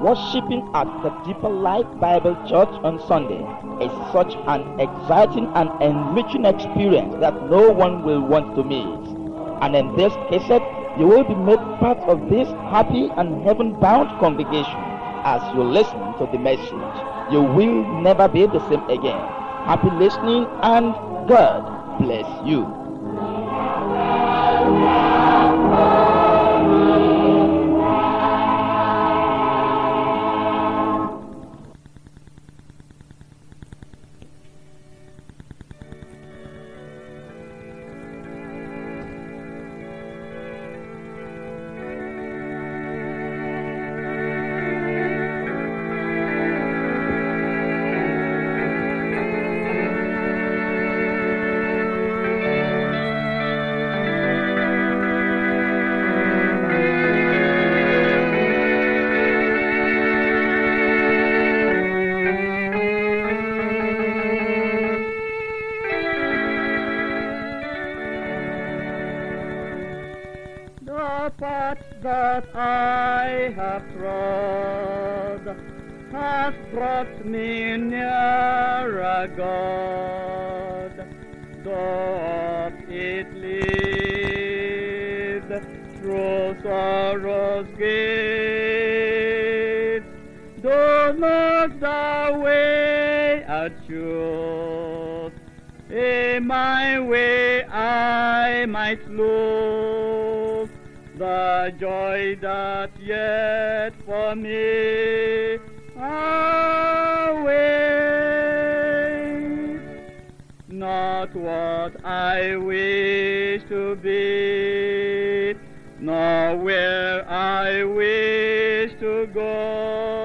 Worshipping at the Deeper Life Bible Church on Sunday is such an exciting and enriching experience that no one will want to miss. And in this cassette, you will be made part of this happy and heaven-bound congregation as you listen to the message. You will never be the same again. Happy listening and God bless you. The way choose, eh, in my way I might lose the joy that yet for me awaits. Not what I wish to be, nor where I wish to go.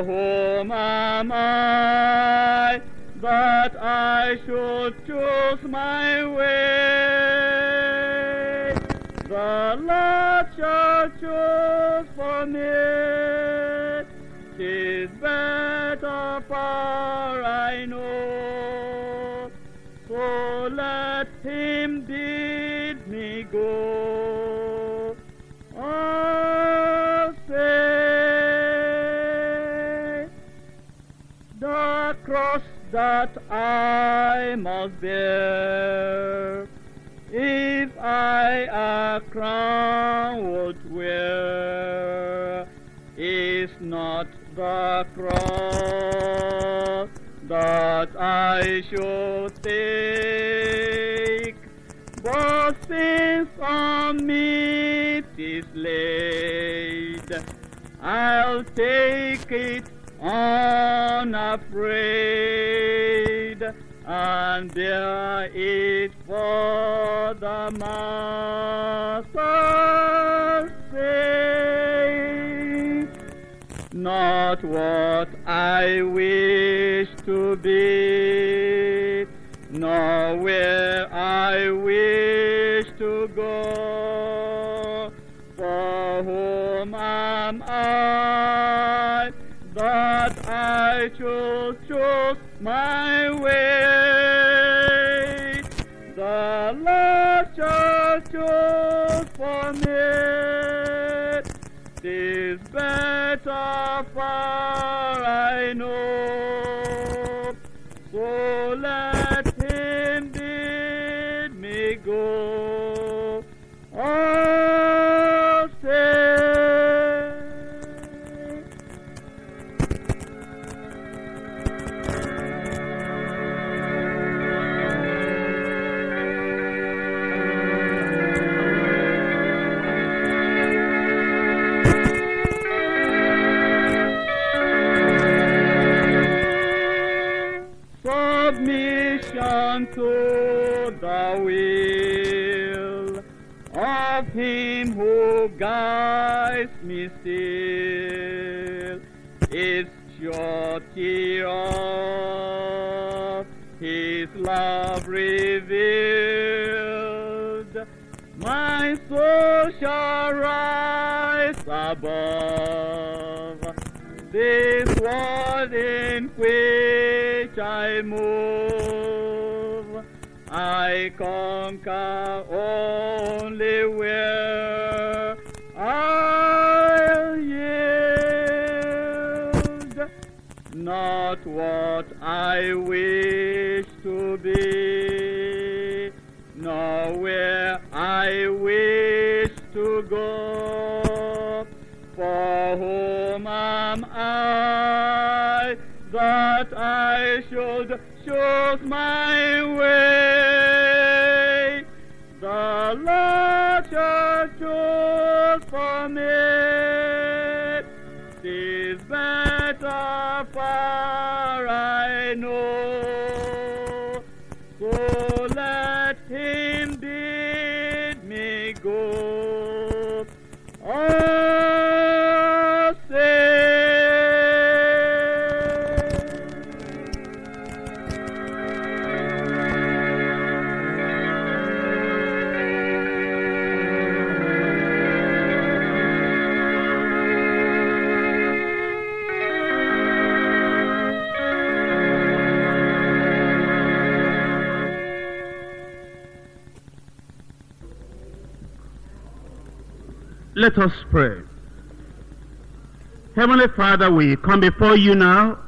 Whom am I that I should choose my way? The Lord shall choose for me. Tis better far I know. That I must bear. If I a crown would wear, is not the cross that I should take. But since on me it is laid, I'll take it unafraid and bear it for the Master's sake. Not what I wish to be, nor where I wish I should choose my way? The Lord shall choose for me. Tis better far I know. My soul shall rise above this world in which I move. I conquer only where I yield, not what I will. My way? The Lord shall choose for me. Let us pray. Heavenly Father, we come before you now.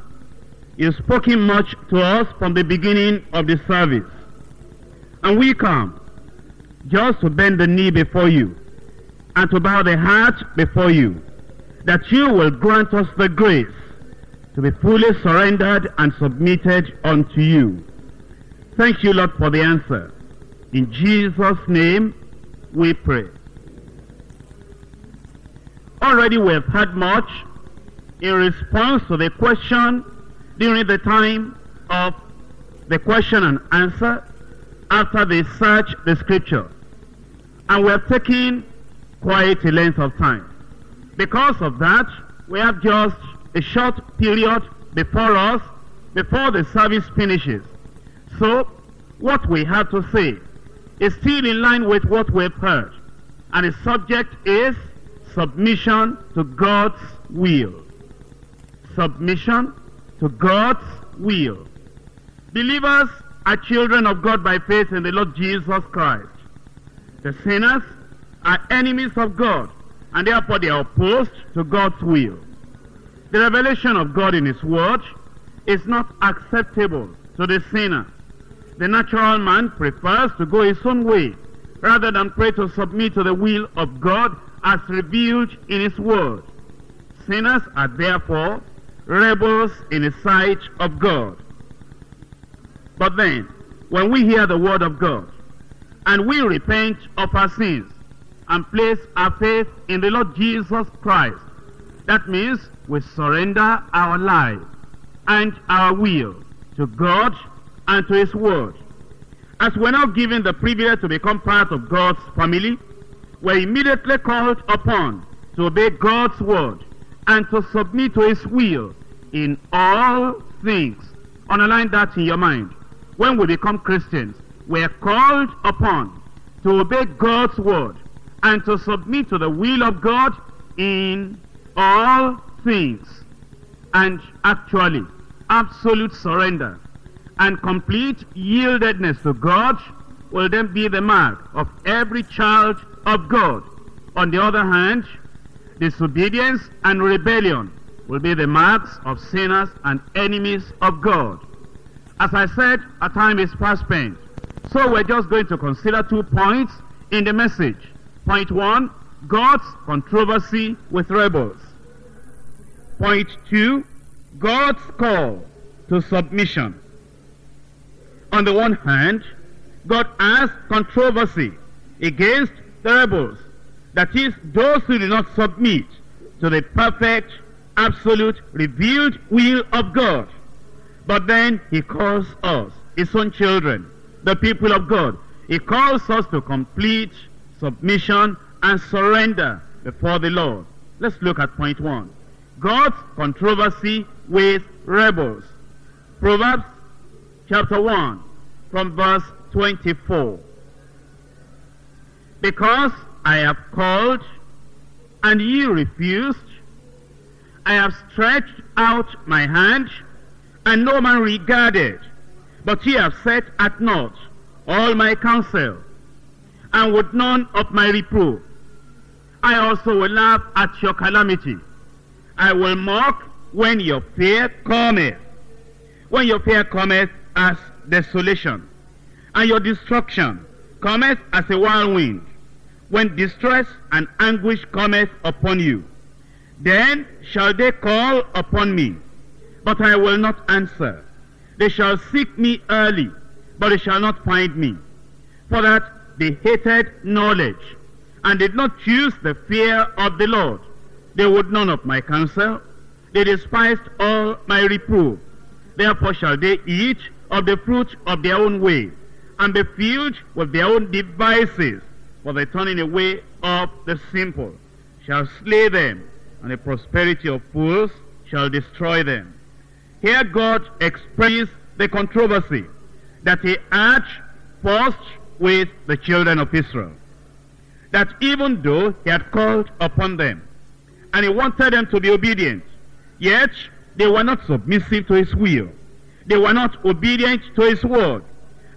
You've spoken much to us from the beginning of the service. And we come just to bend the knee before you and to bow the heart before you, that you will grant us the grace to be fully surrendered and submitted unto you. Thank you, Lord, for the answer. In Jesus' name we pray. Already we have had much in response to the question during the time of the question and answer after they search the scripture. And we have taken quite a length of time. Because of that, we have just a short period before us before the service finishes. So, what we have to say is still in line with what we've heard. And the subject is submission to God's will. Submission to God's will. Believers are children of God by faith in the Lord Jesus Christ. The sinners are enemies of God, and therefore they are opposed to God's will. The revelation of God in His Word is not acceptable to the sinner. The natural man prefers to go his own way rather than pray to submit to the will of God as revealed in His Word. Sinners are therefore rebels in the sight of God. But then, when we hear the Word of God and we repent of our sins and place our faith in the Lord Jesus Christ, that means we surrender our life and our will to God and to His Word. As we're now given the privilege to become part of God's family, we're immediately called upon to obey God's Word and to submit to His will in all things. Underline that in your mind. When we become Christians, we're called upon to obey God's Word and to submit to the will of God in all things. And actually, absolute surrender and complete yieldedness to God will then be the mark of every child of God. On the other hand, disobedience and rebellion will be the marks of sinners and enemies of God. As I said, our time is fast spent. So we're just going to consider two points in the message. Point one, God's controversy with rebels. Point two, God's call to submission. On the one hand, God has controversy against the rebels. That is, those who do not submit to the perfect, absolute, revealed will of God. But then he calls us, his own children, the people of God. He calls us to complete submission and surrender before the Lord. Let's look at point one. God's controversy with rebels. Proverbs chapter 1 from verse 24. Because I have called and ye refused, I have stretched out my hand and no man regarded, but ye have set at naught all my counsel and would none of my reproof. I also will laugh at your calamity. I will mock when your fear cometh. When your fear cometh as desolation, and your destruction cometh as a whirlwind, when distress and anguish cometh upon you, then shall they call upon me, but I will not answer. They shall seek me early, but they shall not find me. For that they hated knowledge, and did not choose the fear of the Lord. They would none of my counsel. They despised all my reproof. Therefore shall they eat of the fruit of their own way, and be filled with their own devices. For the turning away of the simple shall slay them, and the prosperity of fools shall destroy them. Here God expresses the controversy that he had first with the children of Israel. That even though he had called upon them, and he wanted them to be obedient, yet they were not submissive to his will. They were not obedient to his word.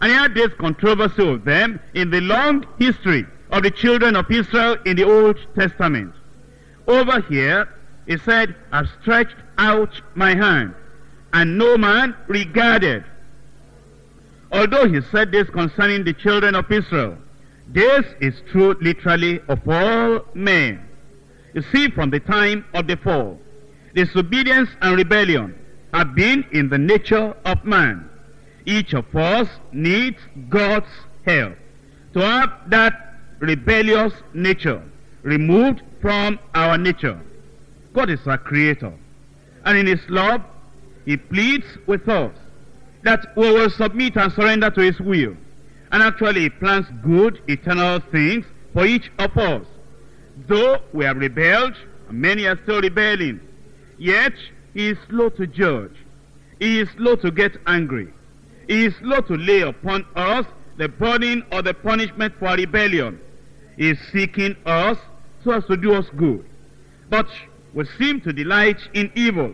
And he had this controversy with them in the long history of the children of Israel in the Old Testament. Over here, he said, I've stretched out my hand, and no man regarded. Although he said this concerning the children of Israel, this is true literally of all men. You see, from the time of the fall, disobedience and rebellion have been in the nature of man. Each of us needs God's help to have that rebellious nature removed from our nature. God is our creator. And in his love, he pleads with us that we will submit and surrender to his will. And actually, he plans good, eternal things for each of us. Though we have rebelled, and many are still rebelling, yet he is slow to judge. He is slow to get angry. He is slow to lay upon us the burning or the punishment for rebellion. Is seeking us so as to do us good. But we seem to delight in evil.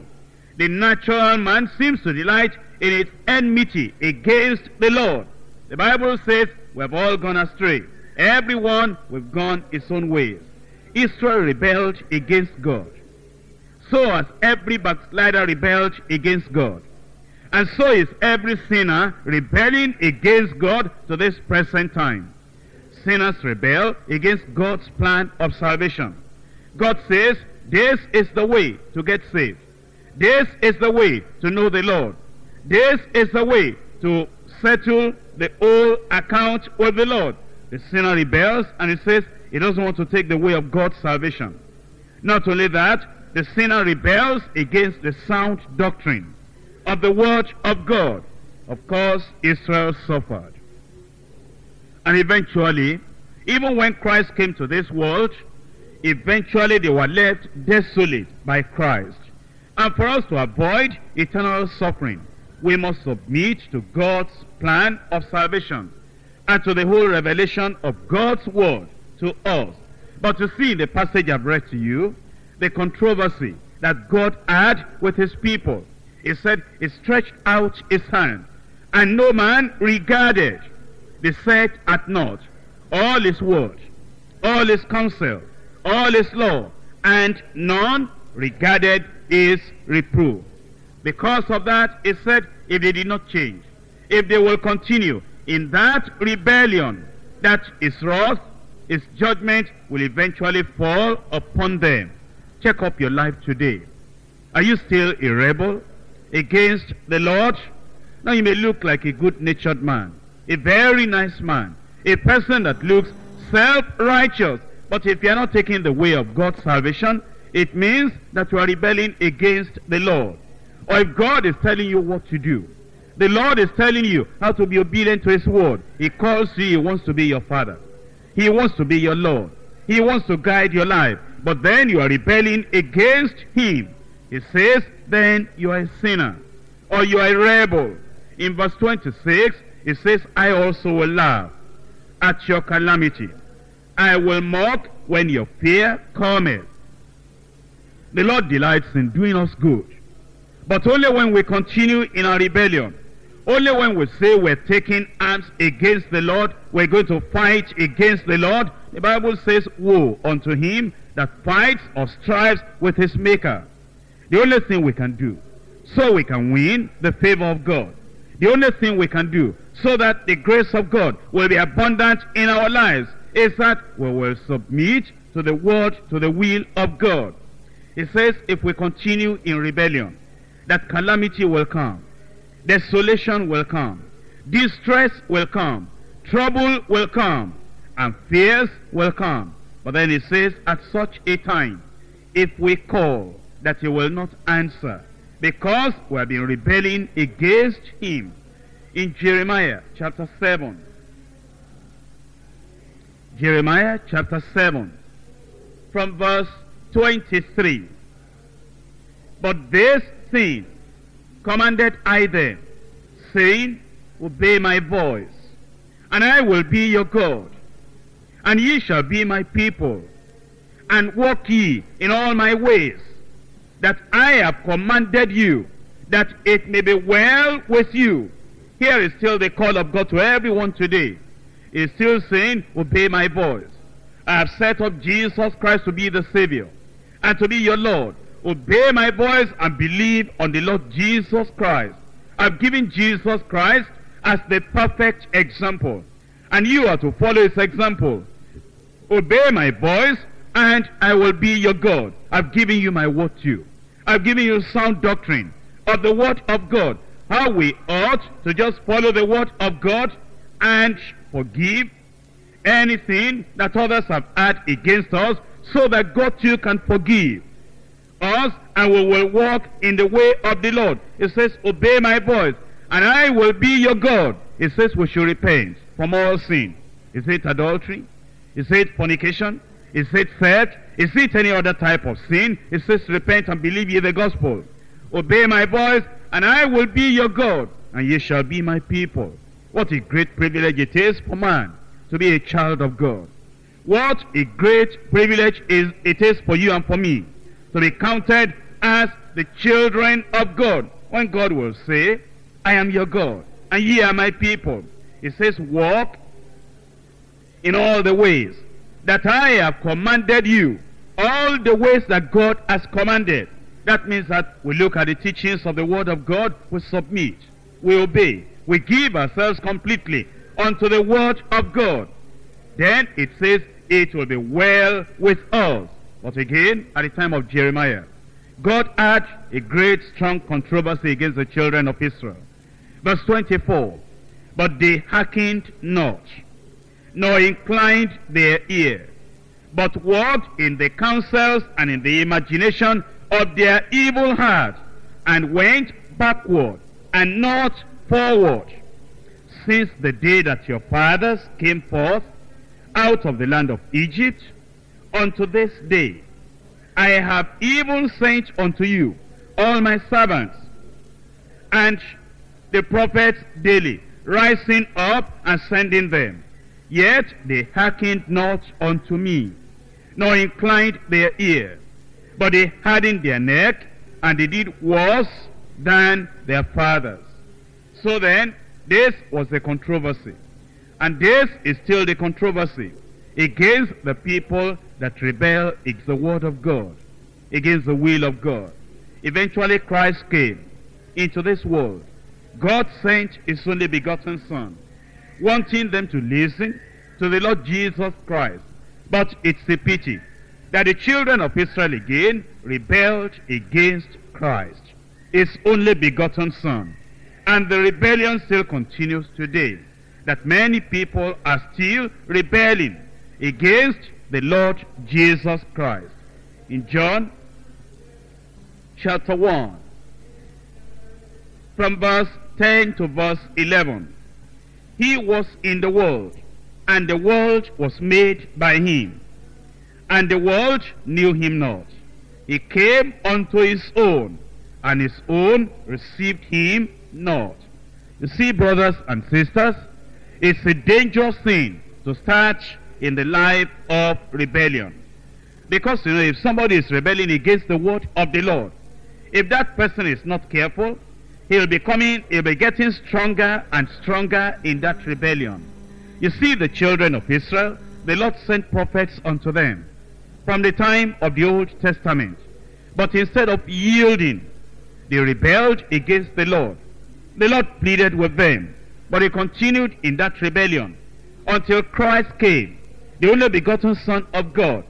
The natural man seems to delight in its enmity against the Lord. The Bible says we have all gone astray. Everyone we've gone his own ways. Israel rebelled against God. So has every backslider rebelled against God. And so is every sinner rebelling against God to this present time. Sinners rebel against God's plan of salvation. God says, this is the way to get saved. This is the way to know the Lord. This is the way to settle the old account with the Lord. The sinner rebels and he says he doesn't want to take the way of God's salvation. Not only that, the sinner rebels against the sound doctrine of the word of God. Of course, Israel suffered. And eventually, even when Christ came to this world, eventually they were left desolate by Christ. And for us to avoid eternal suffering, we must submit to God's plan of salvation and to the whole revelation of God's word to us. But to see in the passage I've read to you, the controversy that God had with his people. He said, He stretched out his hand, and no man regarded. They set at naught all his word, all his counsel, all his law, and none regarded his reproof. Because of that, he said, if they did not change, if they will continue in that rebellion, that is wrath, his judgment will eventually fall upon them. Check up your life today. Are you still a rebel against the Lord? Now you may look like a good-natured man, a very nice man, a person that looks self-righteous. But if you are not taking the way of God's salvation, it means that you are rebelling against the Lord. Or if God is telling you what to do, the Lord is telling you how to be obedient to His word. He calls you, He wants to be your Father. He wants to be your Lord. He wants to guide your life. But then you are rebelling against Him. He says, then you are a sinner. Or you are a rebel. In verse 26, it says, I also will laugh at your calamity. I will mock when your fear cometh. The Lord delights in doing us good. But only when we continue in our rebellion. Only when we say we're taking arms against the Lord, we're going to fight against the Lord. The Bible says, Woe unto him that fights or strives with his maker. The only thing we can do so we can win the favor of God. The only thing we can do so that the grace of God will be abundant in our lives is that we will submit to the word, to the will of God. It says if we continue in rebellion, that calamity will come, desolation will come, distress will come, trouble will come, and fears will come. But then it says, at such a time, if we call, that he will not answer, because we have been rebelling against him. In Jeremiah chapter 7, Jeremiah chapter 7, from verse 23. But this thing commanded I them, saying, Obey my voice, and I will be your God, and ye shall be my people, and walk ye in all my ways, that I have commanded you, that it may be well with you. Here is still the call of God to everyone today. He is still saying, Obey my voice. I have set up Jesus Christ to be the Savior and to be your Lord. Obey my voice and believe on the Lord Jesus Christ. I've given Jesus Christ as the perfect example. And you are to follow his example. Obey my voice and I will be your God. I've given you my word too. I've given you sound doctrine of the word of God. How we ought to just follow the word of God and forgive anything that others have had against us so that God too can forgive us and we will walk in the way of the Lord. It says, obey my voice and I will be your God. It says we should repent from all sin. Is it adultery? Is it fornication? Is it theft? Is it any other type of sin? It says repent and believe ye the gospel. Obey my voice and I will be your God and ye shall be my people. What a great privilege it is for man to be a child of God. What a great privilege is it is for you and for me to be counted as the children of God. When God will say, I am your God, and ye are my people. He says, walk in all the ways that I have commanded you. All the ways that God has commanded. That means that we look at the teachings of the Word of God, we submit, we obey, we give ourselves completely unto the Word of God. Then it says, it will be well with us. But again, at the time of Jeremiah, God had a great strong controversy against the children of Israel. Verse 24, But they hearkened not, nor inclined their ear, but walked in the counsels and in the imagination of their evil heart, and went backward and not forward. Since the day that your fathers came forth out of the land of Egypt, unto this day, I have even sent unto you all my servants and the prophets daily, rising up and sending them. Yet they hearkened not unto me, nor inclined their ear, but they hardened their neck, and they did worse than their fathers. So then, this was the controversy. And this is still the controversy against the people that rebel against the word of God, against the will of God. Eventually Christ came into this world. God sent his only begotten son, wanting them to listen to the Lord Jesus Christ. But it's a pity that the children of Israel again rebelled against Christ, his only begotten son. And the rebellion still continues today. That many people are still rebelling against the Lord Jesus Christ. In John chapter 1, from verse 10 to verse 11, He was in the world, and the world was made by him, and the world knew him not. He came unto his own, and his own received him not. You see, brothers and sisters, it's a dangerous thing to start in the life of rebellion. Because, you know, if somebody is rebelling against the word of the Lord, if that person is not careful, he'll be coming, he'll be getting stronger and stronger in that rebellion. You see the children of Israel, the Lord sent prophets unto them from the time of the Old Testament. But instead of yielding, they rebelled against the Lord. The Lord pleaded with them, but they continued in that rebellion until Christ came, the only begotten Son of God.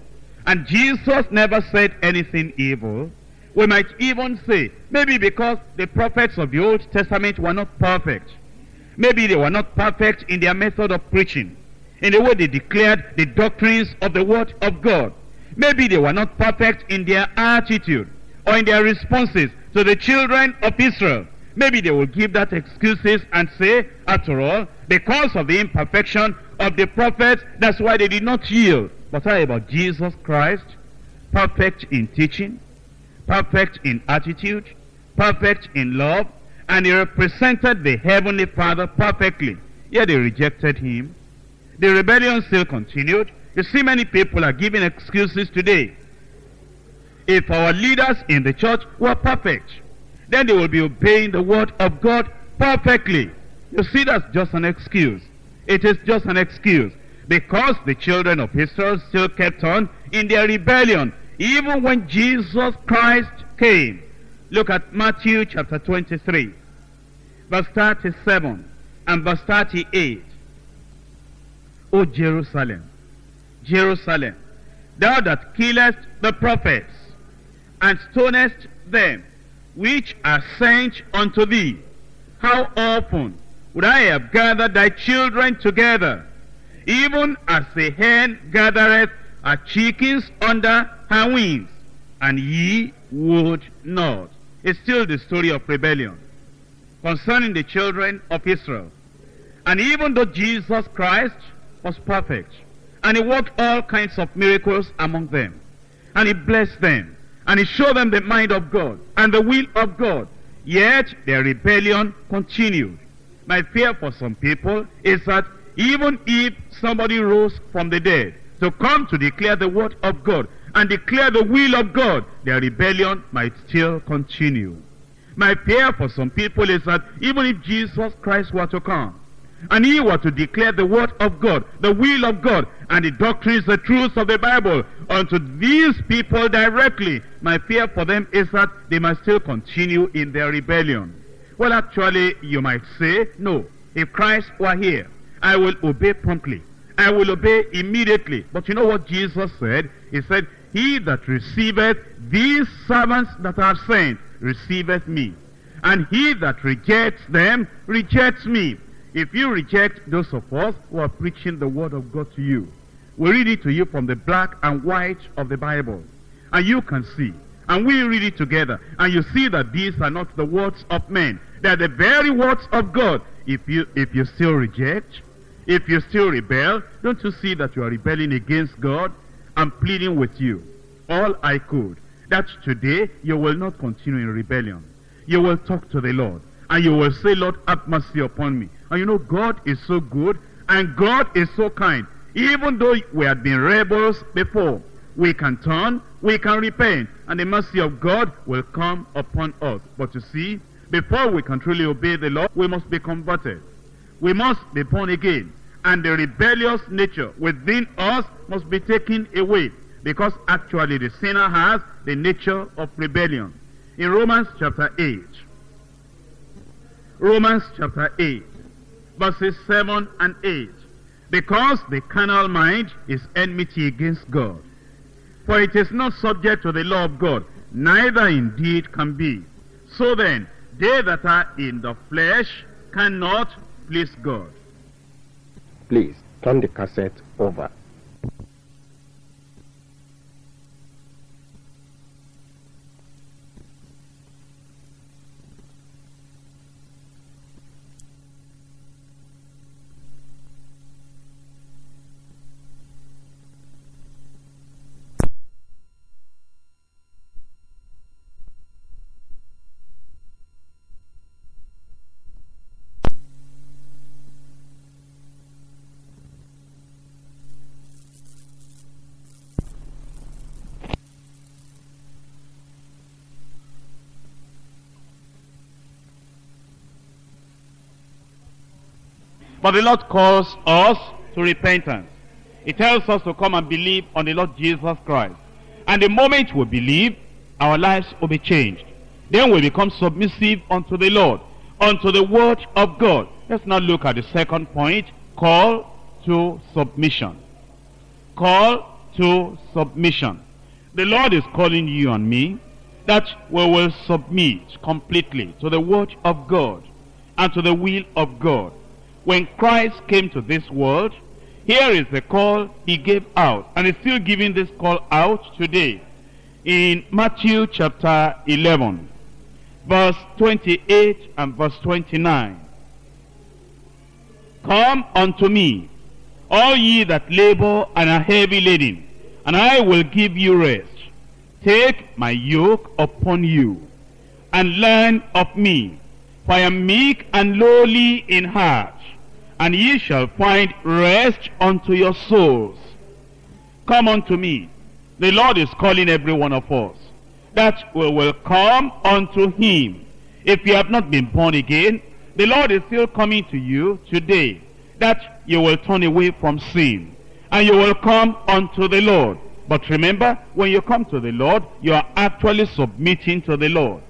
And Jesus never said anything evil. We might even say, maybe because the prophets of the Old Testament were not perfect. Maybe they were not perfect in their method of preaching, in the way they declared the doctrines of the Word of God. Maybe they were not perfect in their attitude or in their responses to the children of Israel. Maybe they will give that excuses and say, after all, because of the imperfection of the prophets, that's why they did not yield. But how about Jesus Christ? Perfect in teaching, perfect in attitude, perfect in love, and he represented the heavenly Father perfectly. Yet they rejected him. The rebellion still continued. You see, many people are giving excuses today. If our leaders in the church were perfect, then they will be obeying the word of God perfectly. You see, that's just an excuse. It is just an excuse. Because the children of Israel still kept on in their rebellion, even when Jesus Christ came. Look at Matthew chapter 23, verse 37 and verse 38. O Jerusalem, Jerusalem, thou that killest the prophets, and stonest them which are sent unto thee, how often would I have gathered thy children together, even as the hen gathereth her chickens under her wings, and ye would not. It's still the story of rebellion concerning the children of Israel. And even though Jesus Christ was perfect, and he worked all kinds of miracles among them, and he blessed them, and he showed them the mind of God and the will of God, yet their rebellion continued. My fear for some people is that even if somebody rose from the dead to come to declare the word of God and declare the will of God, their rebellion might still continue. My fear for some people is that even if Jesus Christ were to come, and he were to declare the word of God, the will of God, and the doctrines, the truths of the Bible unto these people directly, my fear for them is that they must still continue in their rebellion. Well, actually, you might say, no, if Christ were here, I will obey promptly. I will obey immediately. But you know what Jesus said? He said, He that receiveth these servants that are sent, receiveth me. And he that rejects them, rejects me. If you reject those of us who are preaching the word of God to you, we read it to you from the black and white of the Bible. And you can see. And we read it together. And you see that these are not the words of men. They are the very words of God. If you, if you still reject, if you still rebel, don't you see that you are rebelling against God? I'm pleading with you, all I could, that today you will not continue in rebellion. You will talk to the Lord. And you will say, Lord, have mercy upon me. And you know, God is so good and God is so kind. Even though we had been rebels before, we can turn, we can repent, and the mercy of God will come upon us. But you see, before we can truly obey the Lord, we must be converted. We must be born again. And the rebellious nature within us must be taken away. Because actually the sinner has the nature of rebellion. In Romans chapter 8, Romans chapter 8, verses 7 and 8. Because the carnal mind is enmity against God. For it is not subject to the law of God, neither indeed can be. So then, they that are in the flesh cannot please God. Please turn the cassette over. But the Lord calls us to repentance. He tells us to come and believe on the Lord Jesus Christ. And the moment we believe our lives will be changed. Then we become submissive unto the Lord, unto the word of God. Let's now look at the second point, call to submission. Call to submission. The Lord is calling you and me that we will submit completely to the word of God and to the will of God. When Christ came to this world, here is the call he gave out, and he's still giving this call out today. In Matthew chapter 11, verse 28 and verse 29. Come unto me, all ye that labor and are heavy laden, and I will give you rest. Take my yoke upon you, and learn of me, for I am meek and lowly in heart, and ye shall find rest unto your souls. Come unto me. The Lord is calling every one of us that we will come unto him. If you have not been born again, the Lord is still coming to you today that you will turn away from sin and you will come unto the Lord. But remember, when you come to the Lord, you are actually submitting to the Lord.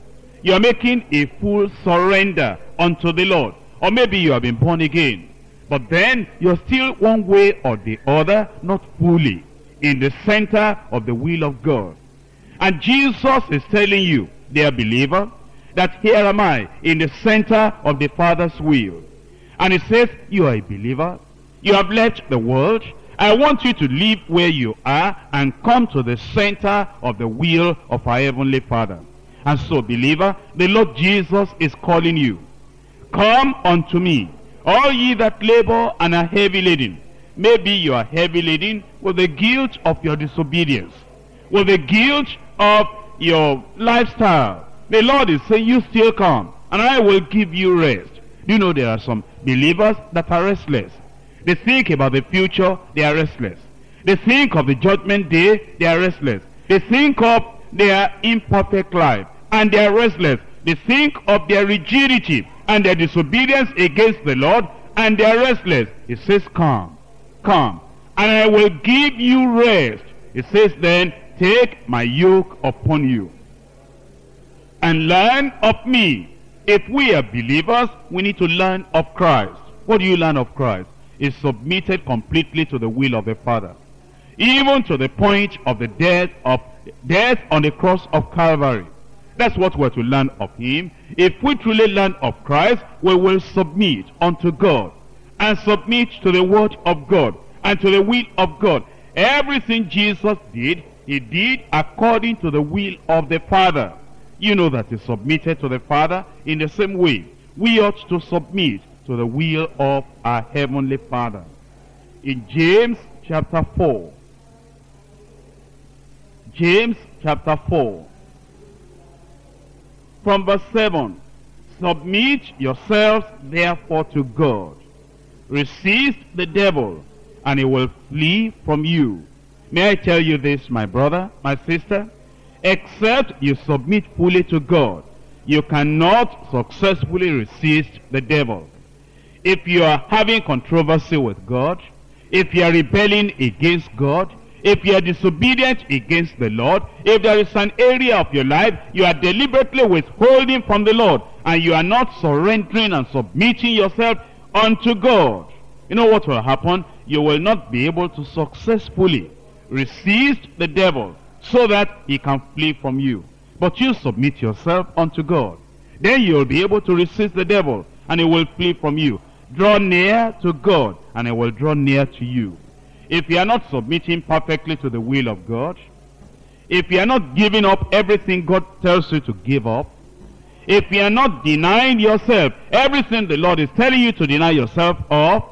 You are making a full surrender unto the Lord. Or maybe you have been born again. But then you're still one way or the other, not fully in the center of the will of God. And Jesus is telling you, dear believer, that here am I in the center of the Father's will. And he says, you are a believer. You have left the world. I want you to leave where you are and come to the center of the will of our Heavenly Father. And so, believer, the Lord Jesus is calling you. Come unto me, all ye that labor and are heavy laden. Maybe you are heavy laden with the guilt of your disobedience, with the guilt of your lifestyle. The Lord is saying, you still come, and I will give you rest. Do you know there are some believers that are restless? They think about the future, they are restless. They think of the judgment day, they are restless. They think of their imperfect life, and they are restless. They think of their rigidity and their disobedience against the Lord, and they are restless. He says, come, come, and I will give you rest. He says then, take my yoke upon you and learn of me. If we are believers, we need to learn of Christ. What do you learn of Christ? Is submitted completely to the will of the Father. Even to the point of the death of death on the cross of Calvary. That's what we're to learn of him. If we truly learn of Christ, we will submit unto God and submit to the word of God and to the will of God. Everything Jesus did, he did according to the will of the Father. You know that he submitted to the Father in the same way. We ought to submit to the will of our Heavenly Father. In James chapter 4, James chapter 4, from verse 7, Submit yourselves therefore to God. Resist the devil, and he will flee from you. May I tell you this, my brother, my sister? Except you submit fully to God, you cannot successfully resist the devil. If you are having controversy with God, if you are rebelling against God, if you are disobedient against the Lord, if there is an area of your life you are deliberately withholding from the Lord, and you are not surrendering and submitting yourself unto God, you know what will happen? You will not be able to successfully resist the devil so that he can flee from you. But you submit yourself unto God. Then you will be able to resist the devil, and he will flee from you. Draw near to God, and he will draw near to you. If you are not submitting perfectly to the will of God, if you are not giving up everything God tells you to give up, if you are not denying yourself everything the Lord is telling you to deny yourself of,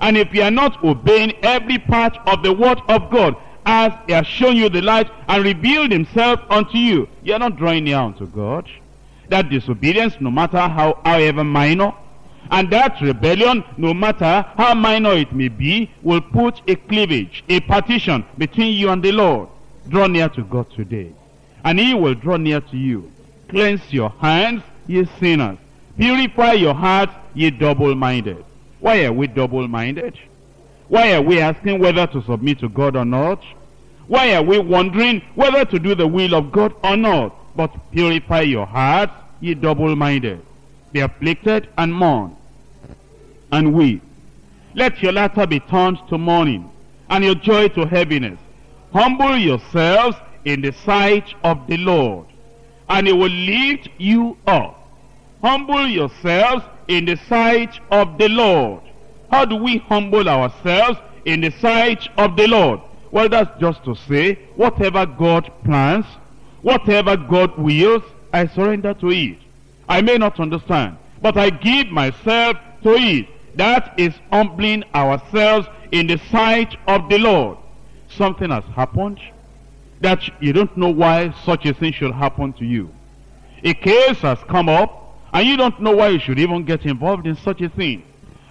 and if you are not obeying every part of the word of God as he has shown you the light and revealed himself unto you, you are not drawing near unto God. That disobedience, no matter how however minor, and that rebellion, no matter how minor it may be, will put a cleavage, a partition between you and the Lord. Draw near to God today. And he will draw near to you. Cleanse your hands, ye sinners. Purify your hearts, ye double-minded. Why are we double-minded? Why are we asking whether to submit to God or not? Why are we wondering whether to do the will of God or not? But purify your hearts, ye double-minded. Be afflicted and mourn, and weep. Let your laughter be turned to mourning, and your joy to heaviness. Humble yourselves in the sight of the Lord, and he will lift you up. Humble yourselves in the sight of the Lord. How do we humble ourselves in the sight of the Lord? Well, that's just to say, whatever God plans, whatever God wills, I surrender to it. I may not understand, but I give myself to it. That is humbling ourselves in the sight of the Lord. Something has happened that you don't know why such a thing should happen to you. A case has come up and you don't know why you should even get involved in such a thing.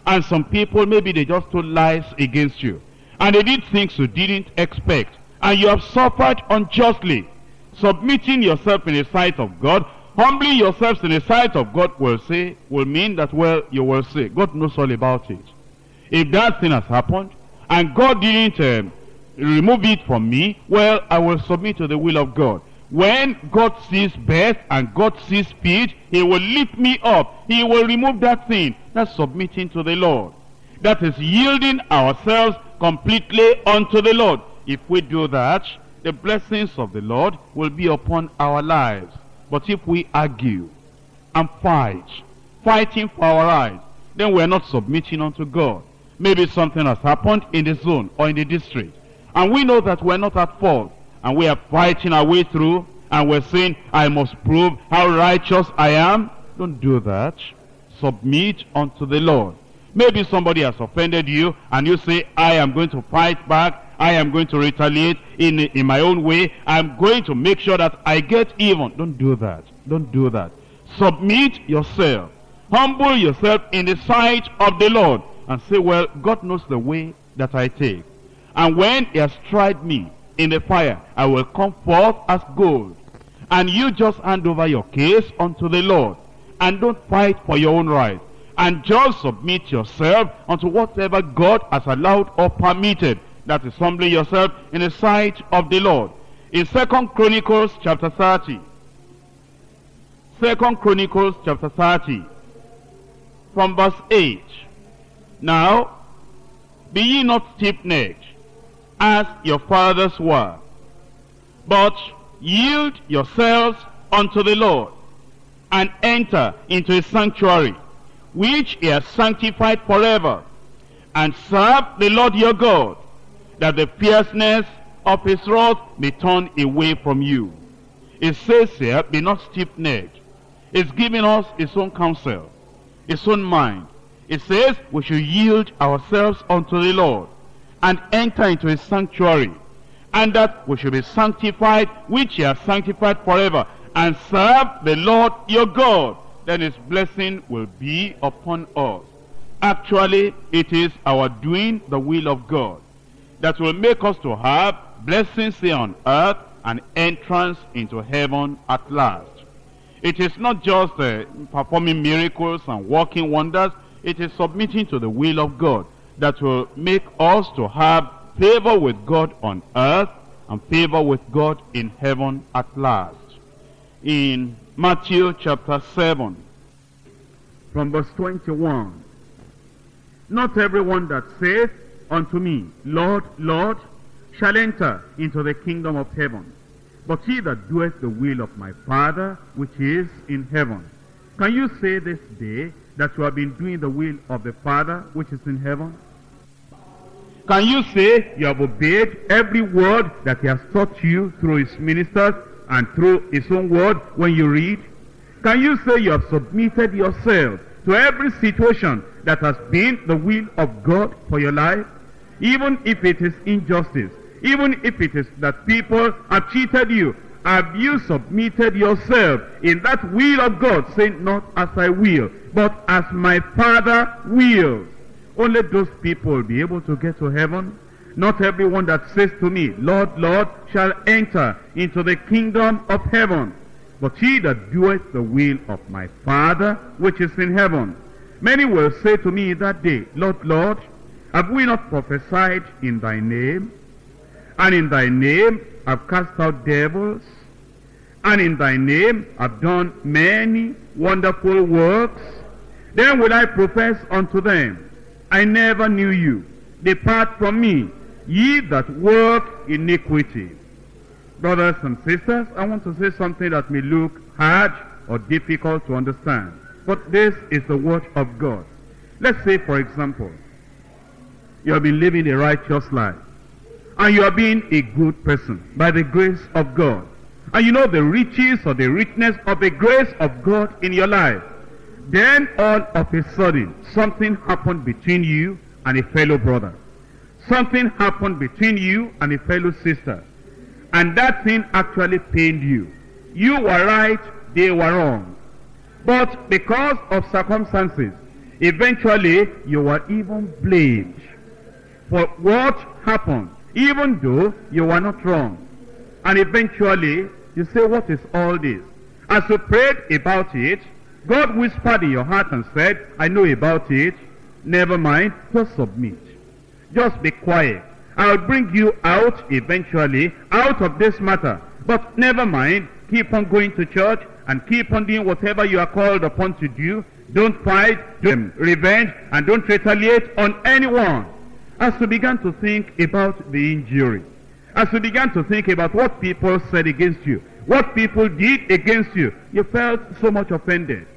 And some people, maybe they just told lies against you. And they did things you didn't expect. And you have suffered unjustly. Submitting yourself in the sight of God, humbling yourselves in the sight of God will say, will mean that, well, you will say, God knows all about it. If that thing has happened, and God didn't um, remove it from me, well, I will submit to the will of God. When God sees best and God sees fit, He will lift me up. He will remove that thing. That's submitting to the Lord. That is yielding ourselves completely unto the Lord. If we do that, the blessings of the Lord will be upon our lives. But if we argue and fight, fighting for our rights, then we're not submitting unto God. Maybe something has happened in the zone or in the district. And we know that we're not at fault. And we are fighting our way through. And we're saying, I must prove how righteous I am. Don't do that. Submit unto the Lord. Maybe somebody has offended you and you say, I am going to fight back. I am going to retaliate in, in my own way. I'm going to make sure that I get even. Don't do that. Don't do that. Submit yourself. Humble yourself in the sight of the Lord. And say, well, God knows the way that I take. And when he has tried me in the fire, I will come forth as gold. And you just hand over your case unto the Lord. And don't fight for your own right. And just submit yourself unto whatever God has allowed or permitted. That is humbling yourself in the sight of the Lord. In Second Chronicles chapter 30. Second Chronicles chapter 30. From verse 8. Now, be ye not stiff-necked, as your fathers were, but yield yourselves unto the Lord, and enter into his sanctuary, which he has sanctified forever, and serve the Lord your God, that the fierceness of his wrath may turn away from you. It says here, be not stiff-necked. It's giving us its own counsel, its own mind. It says we should yield ourselves unto the Lord and enter into his sanctuary, and that we should be sanctified, which he has sanctified forever, and serve the Lord your God. Then his blessing will be upon us. Actually, it is our doing the will of God that will make us to have blessings here on earth and entrance into heaven at last. It is not just uh, performing miracles and working wonders. It is submitting to the will of God that will make us to have favor with God on earth and favor with God in heaven at last. In Matthew chapter 7, from verse 21, Not everyone that saith unto me, Lord, Lord, shall enter into the kingdom of heaven, but he that doeth the will of my Father which is in heaven. Can you say this day that you have been doing the will of the Father which is in heaven? Can you say you have obeyed every word that he has taught you through his ministers and through his own word when you read? Can you say you have submitted yourself to every situation that has been the will of God for your life? Even if it is injustice, even if it is that people have cheated you, have you submitted yourself in that will of God, saying, Not as I will, but as my Father wills? Only those people will be able to get to heaven. Not everyone that says to me, Lord, Lord, shall enter into the kingdom of heaven, but he that doeth the will of my Father which is in heaven. Many will say to me that day, Lord, Lord, have we not prophesied in thy name? And in thy name have cast out devils? and in thy name have done many wonderful works. Then will I profess unto them, I never knew you. Depart from me, ye that work iniquity. Brothers and sisters, I want to say something that may look hard or difficult to understand. But this is the word of God. Let's say, for example, you have been living a righteous life. And you are being a good person by the grace of God. And you know the riches or the richness of the grace of God in your life. Then all of a sudden, something happened between you and a fellow brother. Something happened between you and a fellow sister. And that thing actually pained you. You were right, they were wrong. But because of circumstances, eventually you were even blamed for what happened, even though you were not wrong. And eventually you say, what is all this? As you prayed about it, God whispered in your heart and said, I know about it. Never mind, just submit. Just be quiet. I'll bring you out eventually, out of this matter. But never mind, keep on going to church and keep on doing whatever you are called upon to do. Don't fight, don't revenge, and don't retaliate on anyone. As you began to think about the injury, as you began to think about what people said against you, what people did against you, you felt so much offended.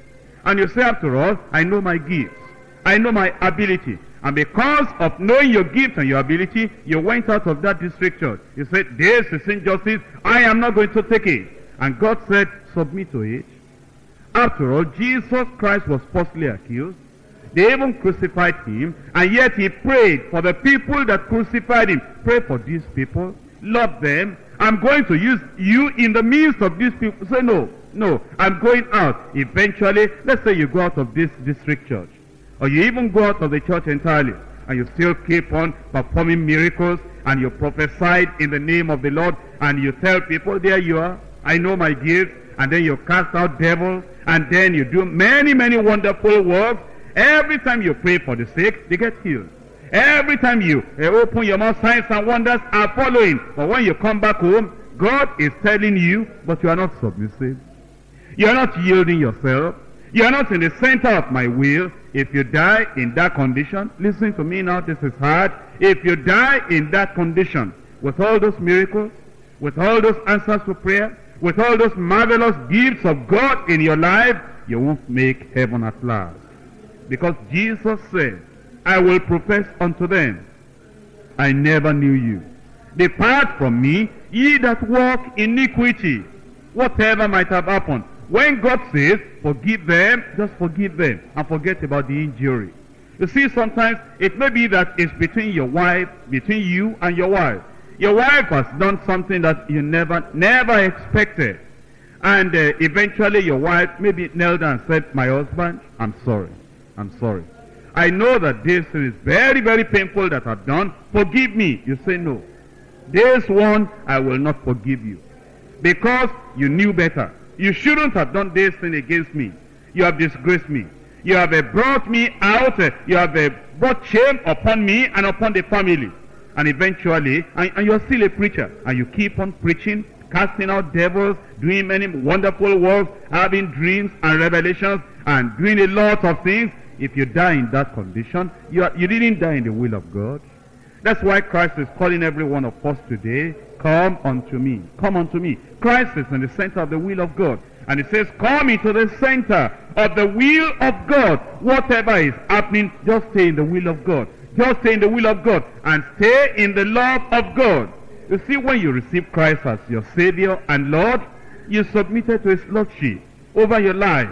And you say, after all, I know my gifts. I know my ability. And because of knowing your gift and your ability, you went out of that district church. You said, this is injustice. I am not going to take it. And God said, submit to it. After all, Jesus Christ was falsely accused. They even crucified him, and yet he prayed for the people that crucified him. Pray for these people. Love them. I'm going to use you in the midst of these people. Say, no, no, I'm going out. Eventually, let's say you go out of this district church, or you even go out of the church entirely, and you still keep on performing miracles, and you prophesied in the name of the Lord, and you tell people, there you are, I know my gift, and then you cast out devils, and then you do many, many wonderful works. Every time you pray for the sick, they get healed. Every time you uh, open your mouth, signs and wonders are following. But when you come back home, God is telling you, but you are not submissive. You are not yielding yourself. You are not in the center of my will. If you die in that condition, listen to me now, this is hard. If you die in that condition, with all those miracles, with all those answers to prayer, with all those marvelous gifts of God in your life, you won't make heaven at last. Because Jesus said, I will profess unto them, I never knew you. Depart from me, ye that walk iniquity. Whatever might have happened. When God says, forgive them, just forgive them and forget about the injury. You see, sometimes it may be that it's between your wife, between you and your wife. Your wife has done something that you never, never expected. And uh, eventually your wife maybe knelt down and said, my husband, I'm sorry. I'm sorry. I know that this is very, very painful that I've done. Forgive me. You say no. This one, I will not forgive you. Because you knew better. You shouldn't have done this thing against me. You have disgraced me. You have uh, brought me out. Uh, you have uh, brought shame upon me and upon the family. And eventually, and, and you're still a preacher. And you keep on preaching, casting out devils, doing many wonderful works, having dreams and revelations, and doing a lot of things. If you die in that condition, you, are, you didn't die in the will of God. That's why Christ is calling every one of us today, come unto me. Come unto me. Christ is in the center of the will of God. And it says, come into the center of the will of God. Whatever is happening, just stay in the will of God. Just stay in the will of God. And stay in the love of God. You see, when you receive Christ as your Savior and Lord, you submitted to His Lordship over your life.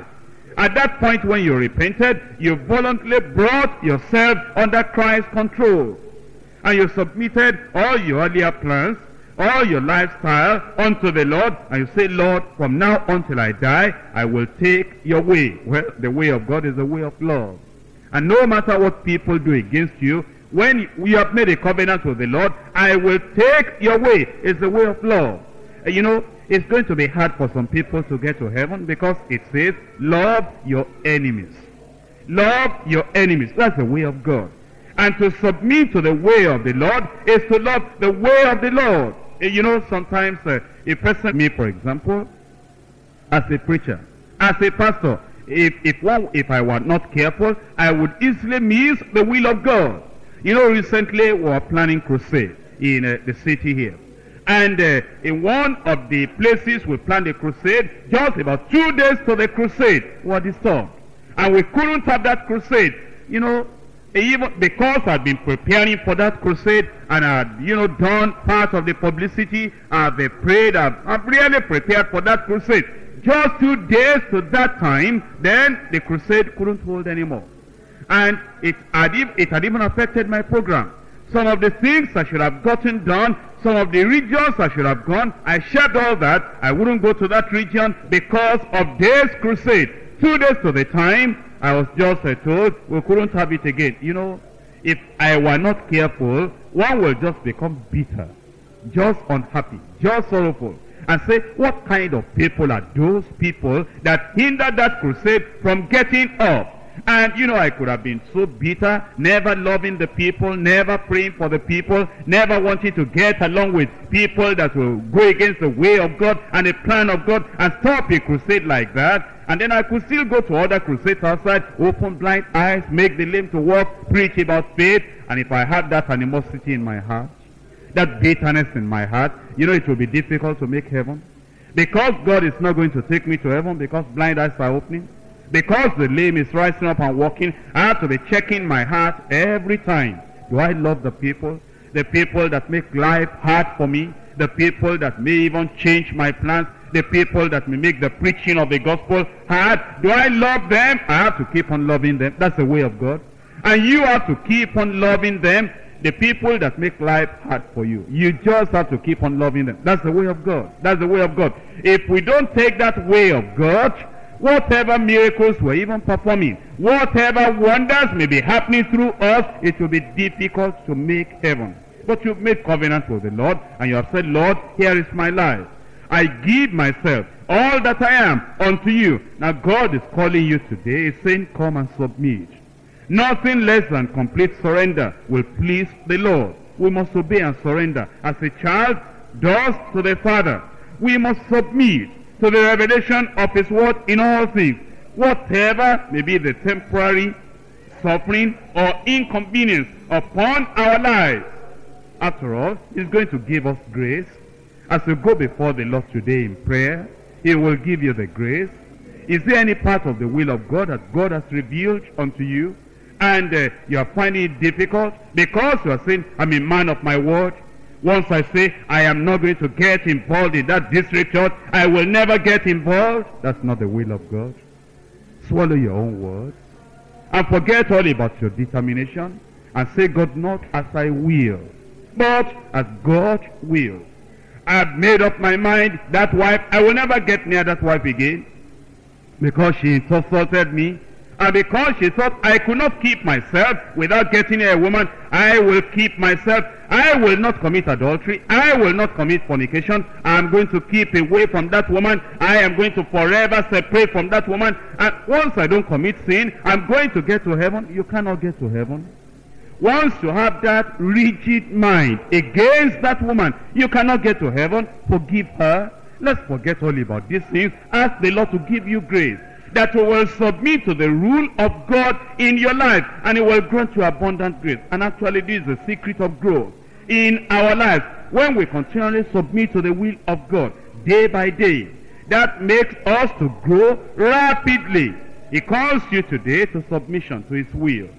At that point when you repented, you voluntarily brought yourself under Christ's control. And you submitted all your earlier plans, all your lifestyle unto the Lord. And you say, Lord, from now until I die, I will take your way. Well, the way of God is the way of love. And no matter what people do against you, when you have made a covenant with the Lord, I will take your way. It's the way of love. You know, it's going to be hard for some people to get to heaven because it says, love your enemies. Love your enemies. That's the way of God. And to submit to the way of the Lord is to love the way of the Lord. You know, sometimes uh, a person, me for example, as a preacher, as a pastor, if, if, one, if I were not careful, I would easily miss the will of God. You know, recently we were planning crusade in uh, the city here. And uh, in one of the places we planned a crusade, just about two days to the crusade, we were disturbed. And we couldn't have that crusade. You know, even because I'd been preparing for that crusade and I'd, you know, done part of the publicity, I've prayed, I've, I've really prepared for that crusade. Just two days to that time, then the crusade couldn't hold anymore. And it had, it had even affected my program. Some of the things I should have gotten done, some of the regions I should have gone, I shared all that. I wouldn't go to that region because of this crusade. Two days to the time, I was just uh, told we couldn't have it again. You know, if I were not careful, one will just become bitter, just unhappy, just sorrowful and say, what kind of people are those people that hinder that crusade from getting up? And you know, I could have been so bitter, never loving the people, never praying for the people, never wanting to get along with people that will go against the way of God and the plan of God and stop a crusade like that. And then I could still go to other crusades outside, open blind eyes, make the lame to walk, preach about faith. And if I had that animosity in my heart, that bitterness in my heart, you know it will be difficult to make heaven. Because God is not going to take me to heaven because blind eyes are opening. Because the lame is rising up and walking, I have to be checking my heart every time. Do I love the people? The people that make life hard for me? The people that may even change my plans? The people that may make the preaching of the gospel hard? Do I love them? I have to keep on loving them. That's the way of God. And you have to keep on loving them the people that make life hard for you. You just have to keep on loving them. That's the way of God. That's the way of God. If we don't take that way of God, whatever miracles we're even performing, whatever wonders may be happening through us, it will be difficult to make heaven. But you've made covenant with the Lord, and you have said, Lord, here is my life. I give myself, all that I am, unto you. Now God is calling you today, He's saying, come and submit. Nothing less than complete surrender will please the Lord. We must obey and surrender as a child does to the Father. We must submit to the revelation of His Word in all things. Whatever may be the temporary suffering or inconvenience upon our lives. After all, He's going to give us grace. As you go before the Lord today in prayer, He will give you the grace. Is there any part of the will of God that God has revealed unto you? and uh, you are finding it difficult because you are saying, I'm a man of my word. Once I say, I am not going to get involved in that district church, I will never get involved. That's not the will of God. Swallow your own words and forget all about your determination and say, God, not as I will, but as God will. I've made up my mind, that wife, I will never get near that wife again because she insulted me and because she thought I could not keep myself without getting a woman, I will keep myself. I will not commit adultery. I will not commit fornication. I am going to keep away from that woman. I am going to forever separate from that woman. And once I don't commit sin, I'm going to get to heaven. You cannot get to heaven. Once you have that rigid mind against that woman, you cannot get to heaven. Forgive her. Let's forget all about these things. Ask the Lord to give you grace that you will submit to the rule of God in your life and it will grant you abundant grace. And actually this is the secret of growth in our lives. When we continually submit to the will of God day by day, that makes us to grow rapidly. He calls you today to submission to his will.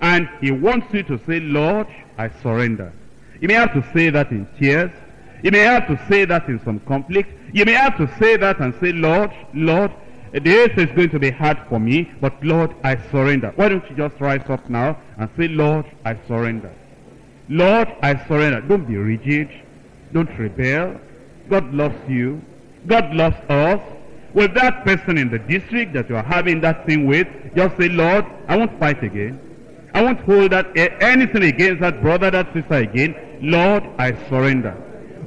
And he wants you to say, Lord, I surrender. You may have to say that in tears. You may have to say that in some conflict. You may have to say that and say, Lord, Lord, this is going to be hard for me, but Lord, I surrender. Why don't you just rise up now and say, Lord, I surrender. Lord, I surrender. Don't be rigid. Don't rebel. God loves you. God loves us. With that person in the district that you are having that thing with, just say, Lord, I won't fight again. I won't hold that eh, anything against that brother, that sister again. Lord, I surrender.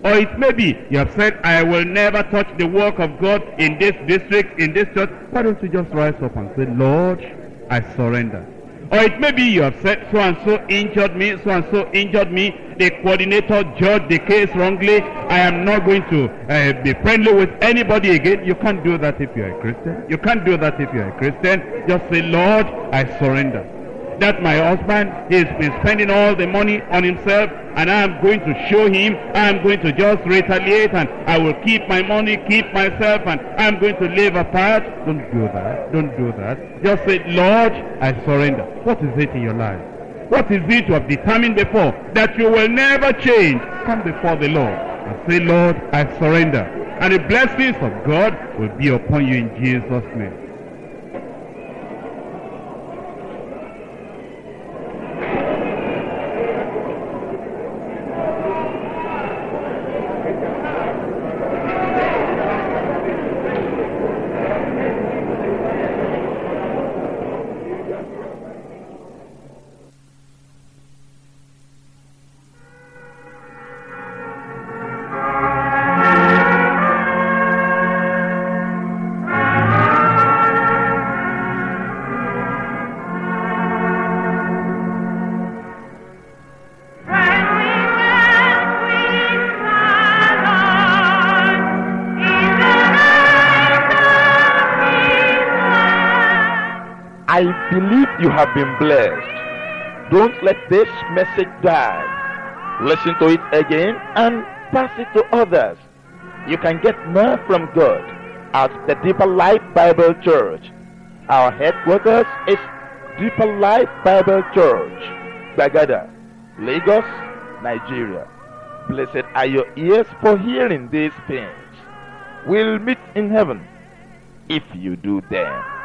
Or it may be you have said, I will never touch the work of God in this district, in this church. Why don't you just rise up and say, Lord, I surrender. Or it may be you have said, so and so injured me, so and so injured me. The coordinator judged the case wrongly. I am not going to uh, be friendly with anybody again. You can't do that if you're a Christian. You can't do that if you're a Christian. Just say, Lord, I surrender that my husband He's been spending all the money on himself and I am going to show him I am going to just retaliate and I will keep my money, keep myself and I am going to live apart. Don't do that. Don't do that. Just say, Lord, I surrender. What is it in your life? What is it you have determined before that you will never change? Come before the Lord and say, Lord, I surrender. And the blessings of God will be upon you in Jesus' name. You have been blessed. Don't let this message die. Listen to it again and pass it to others. You can get more from God at the Deeper Life Bible Church. Our headquarters is Deeper Life Bible Church, Gbagada, Lagos, Nigeria. Blessed are your ears for hearing these things. We'll meet in heaven if you do them.